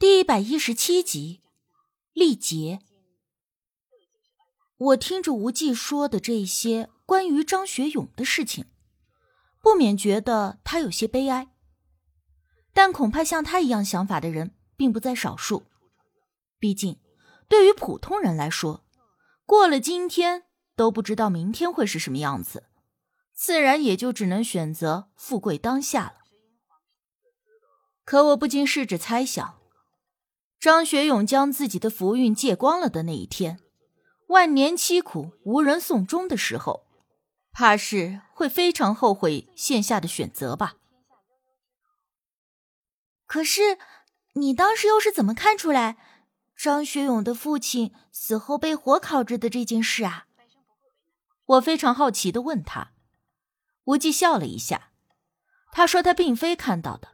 第一百一十七集，历劫。我听着无忌说的这些关于张学勇的事情，不免觉得他有些悲哀。但恐怕像他一样想法的人并不在少数。毕竟，对于普通人来说，过了今天都不知道明天会是什么样子，自然也就只能选择富贵当下了。可我不禁试着猜想。张学勇将自己的福运借光了的那一天，万年凄苦无人送终的时候，怕是会非常后悔线下的选择吧。可是，你当时又是怎么看出来张学勇的父亲死后被火烤着的这件事啊？我非常好奇的问他。无忌笑了一下，他说他并非看到的，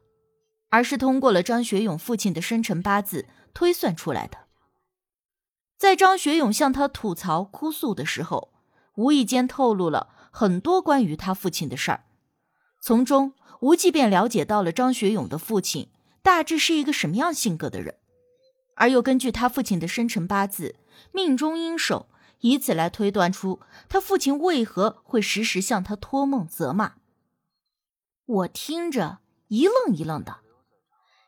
而是通过了张学勇父亲的生辰八字。推算出来的，在张学勇向他吐槽哭诉的时候，无意间透露了很多关于他父亲的事儿，从中无忌便了解到了张学勇的父亲大致是一个什么样性格的人，而又根据他父亲的生辰八字、命中阴手，以此来推断出他父亲为何会时时向他托梦责骂。我听着一愣一愣的，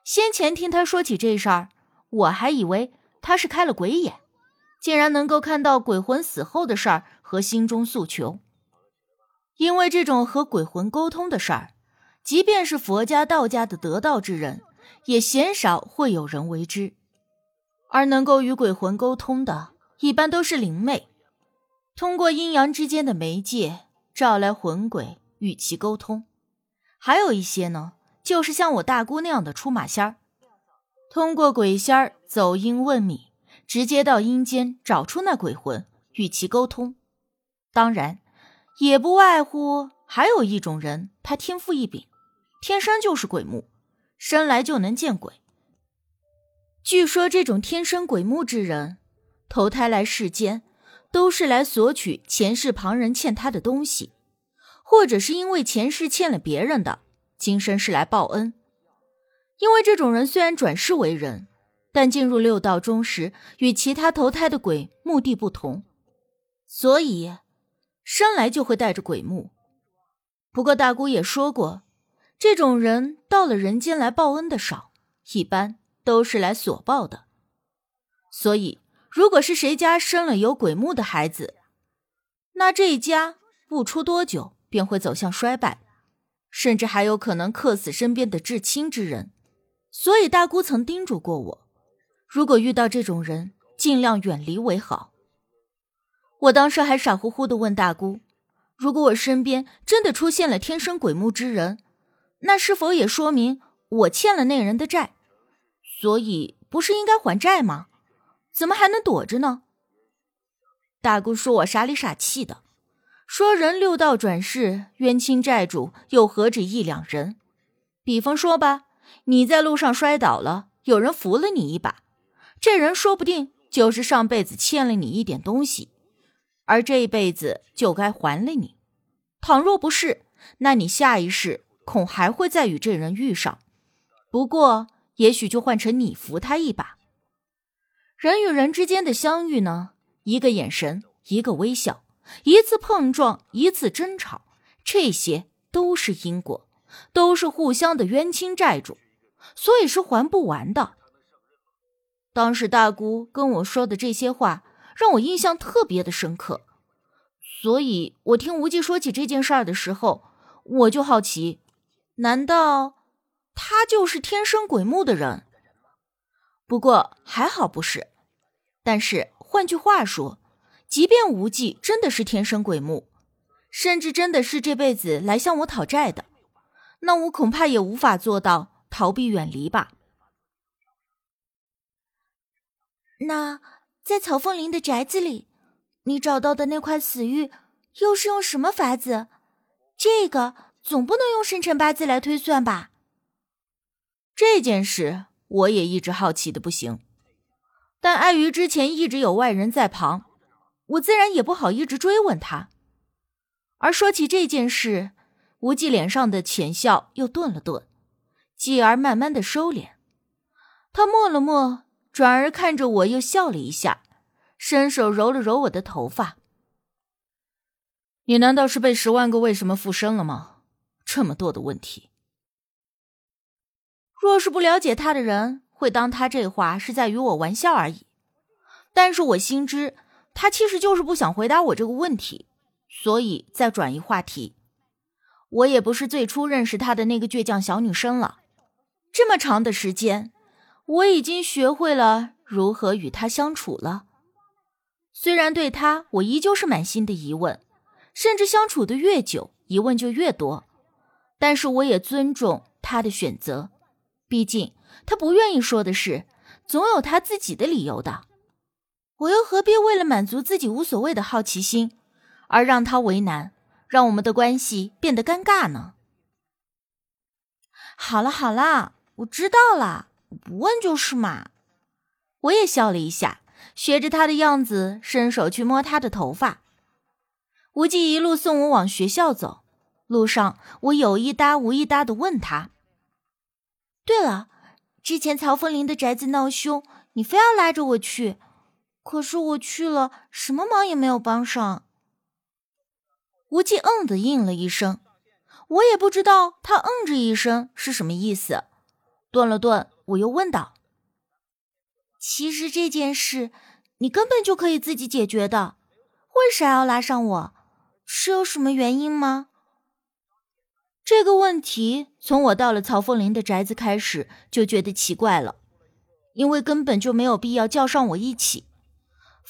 先前听他说起这事儿。我还以为他是开了鬼眼，竟然能够看到鬼魂死后的事儿和心中诉求。因为这种和鬼魂沟通的事儿，即便是佛家、道家的得道之人，也鲜少会有人为之。而能够与鬼魂沟通的，一般都是灵魅，通过阴阳之间的媒介，召来魂鬼与其沟通。还有一些呢，就是像我大姑那样的出马仙儿。通过鬼仙儿走阴问米，直接到阴间找出那鬼魂，与其沟通。当然，也不外乎还有一种人，他天赋异禀，天生就是鬼目，生来就能见鬼。据说这种天生鬼目之人，投胎来世间，都是来索取前世旁人欠他的东西，或者是因为前世欠了别人的，今生是来报恩。因为这种人虽然转世为人，但进入六道中时与其他投胎的鬼目的不同，所以生来就会带着鬼目。不过大姑也说过，这种人到了人间来报恩的少，一般都是来索报的。所以，如果是谁家生了有鬼目的孩子，那这一家不出多久便会走向衰败，甚至还有可能克死身边的至亲之人。所以大姑曾叮嘱过我，如果遇到这种人，尽量远离为好。我当时还傻乎乎的问大姑，如果我身边真的出现了天生鬼目之人，那是否也说明我欠了那人的债？所以不是应该还债吗？怎么还能躲着呢？大姑说我傻里傻气的，说人六道转世，冤亲债主又何止一两人？比方说吧。你在路上摔倒了，有人扶了你一把，这人说不定就是上辈子欠了你一点东西，而这一辈子就该还了你。倘若不是，那你下一世恐还会再与这人遇上，不过也许就换成你扶他一把。人与人之间的相遇呢，一个眼神，一个微笑，一次碰撞，一次争吵，这些都是因果。都是互相的冤亲债主，所以是还不完的。当时大姑跟我说的这些话，让我印象特别的深刻。所以我听无忌说起这件事儿的时候，我就好奇：难道他就是天生鬼目的人？不过还好不是。但是换句话说，即便无忌真的是天生鬼目，甚至真的是这辈子来向我讨债的。那我恐怕也无法做到逃避远离吧。那在曹凤林的宅子里，你找到的那块死玉又是用什么法子？这个总不能用生辰八字来推算吧？这件事我也一直好奇的不行，但碍于之前一直有外人在旁，我自然也不好一直追问他。而说起这件事。无忌脸上的浅笑又顿了顿，继而慢慢的收敛。他默了默，转而看着我，又笑了一下，伸手揉了揉我的头发。你难道是被十万个为什么附身了吗？这么多的问题。若是不了解他的人，会当他这话是在与我玩笑而已。但是我心知，他其实就是不想回答我这个问题，所以再转移话题。我也不是最初认识他的那个倔强小女生了，这么长的时间，我已经学会了如何与他相处了。虽然对他，我依旧是满心的疑问，甚至相处的越久，疑问就越多。但是我也尊重他的选择，毕竟他不愿意说的事，总有他自己的理由的。我又何必为了满足自己无所谓的好奇心，而让他为难，让我们的关系变得尴尬呢？好了好了，我知道了，不问就是嘛。我也笑了一下，学着他的样子，伸手去摸他的头发。无忌一路送我往学校走。路上，我有一搭无一搭的问他：“对了，之前曹凤林的宅子闹凶，你非要拉着我去，可是我去了，什么忙也没有帮上。”无忌嗯的应了一声，我也不知道他嗯这一声是什么意思。顿了顿，我又问道：“其实这件事，你根本就可以自己解决的，为啥要拉上我？是有什么原因吗？”这个问题从我到了曹凤林的宅子开始就觉得奇怪了，因为根本就没有必要叫上我一起，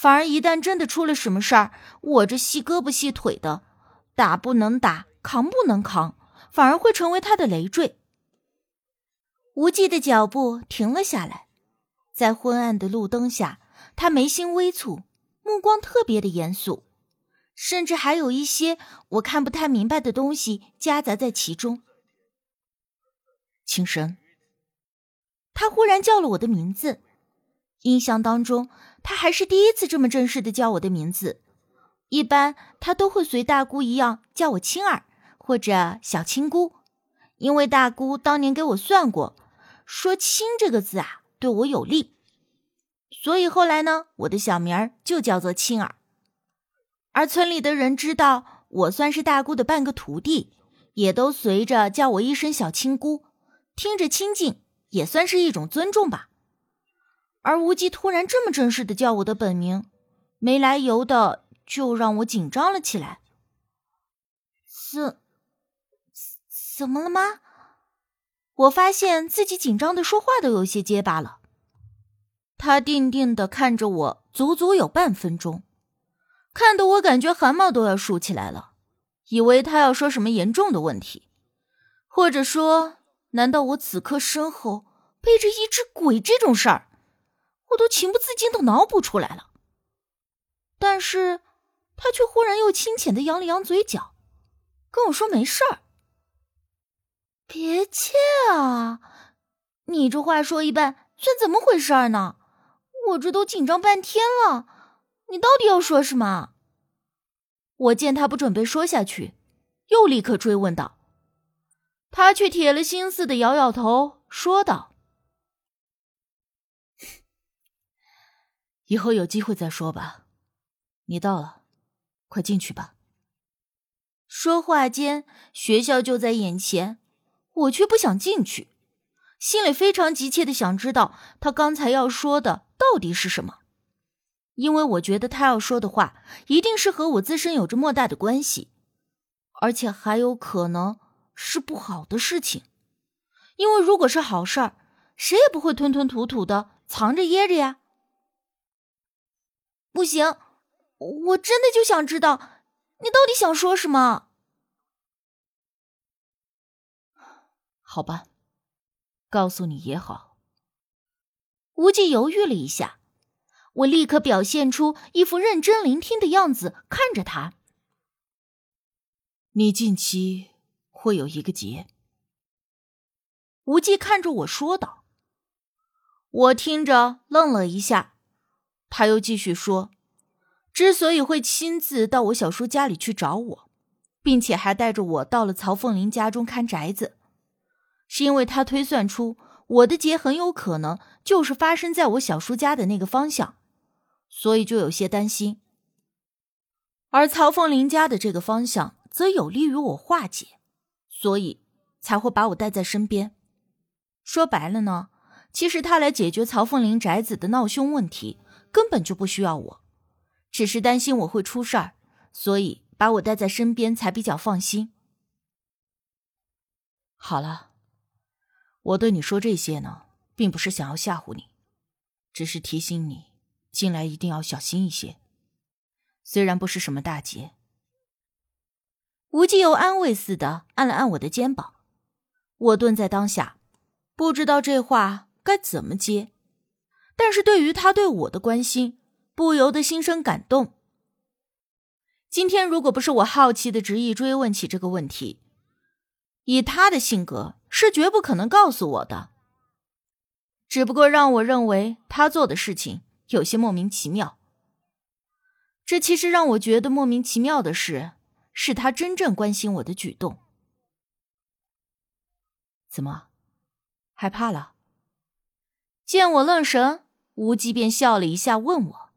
反而一旦真的出了什么事儿，我这细胳膊细腿的，打不能打，扛不能扛，反而会成为他的累赘。无忌的脚步停了下来，在昏暗的路灯下，他眉心微蹙，目光特别的严肃。甚至还有一些我看不太明白的东西夹杂在其中。青神，他忽然叫了我的名字，印象当中他还是第一次这么正式的叫我的名字。一般他都会随大姑一样叫我青儿或者小青姑，因为大姑当年给我算过，说“青”这个字啊对我有利，所以后来呢，我的小名儿就叫做青儿。而村里的人知道我算是大姑的半个徒弟，也都随着叫我一声小青姑，听着亲近，也算是一种尊重吧。而无忌突然这么正式的叫我的本名，没来由的就让我紧张了起来。怎怎么了吗？我发现自己紧张的说话都有些结巴了。他定定的看着我，足足有半分钟。看得我感觉汗毛都要竖起来了，以为他要说什么严重的问题，或者说，难道我此刻身后背着一只鬼这种事儿，我都情不自禁的脑补出来了。但是，他却忽然又清浅的扬了扬嘴角，跟我说没事儿。别切啊，你这话说一半，算怎么回事呢？我这都紧张半天了。你到底要说什么？我见他不准备说下去，又立刻追问道。他却铁了心似的摇摇头，说道：“以后有机会再说吧。你到了，快进去吧。”说话间，学校就在眼前，我却不想进去，心里非常急切的想知道他刚才要说的到底是什么。因为我觉得他要说的话一定是和我自身有着莫大的关系，而且还有可能是不好的事情。因为如果是好事儿，谁也不会吞吞吐吐的藏着掖着呀。不行，我真的就想知道你到底想说什么。好吧，告诉你也好。无忌犹豫了一下。我立刻表现出一副认真聆听的样子，看着他。你近期会有一个劫。无忌看着我说道。我听着愣了一下，他又继续说：“之所以会亲自到我小叔家里去找我，并且还带着我到了曹凤林家中看宅子，是因为他推算出我的劫很有可能就是发生在我小叔家的那个方向，所以就有些担心。而曹凤林家的这个方向则有利于我化解，所以才会把我带在身边。说白了呢，其实他来解决曹凤林宅子的闹凶问题，根本就不需要我，只是担心我会出事儿，所以把我带在身边才比较放心。好了，我对你说这些呢，并不是想要吓唬你，只是提醒你，进来一定要小心一些。虽然不是什么大劫，吴忌又安慰似的按了按我的肩膀。我顿在当下，不知道这话该怎么接，但是对于他对我的关心，不由得心生感动。今天如果不是我好奇的执意追问起这个问题，以他的性格是绝不可能告诉我的。只不过让我认为他做的事情有些莫名其妙。这其实让我觉得莫名其妙的是，是他真正关心我的举动。怎么，害怕了？见我愣神，无忌便笑了一下，问我。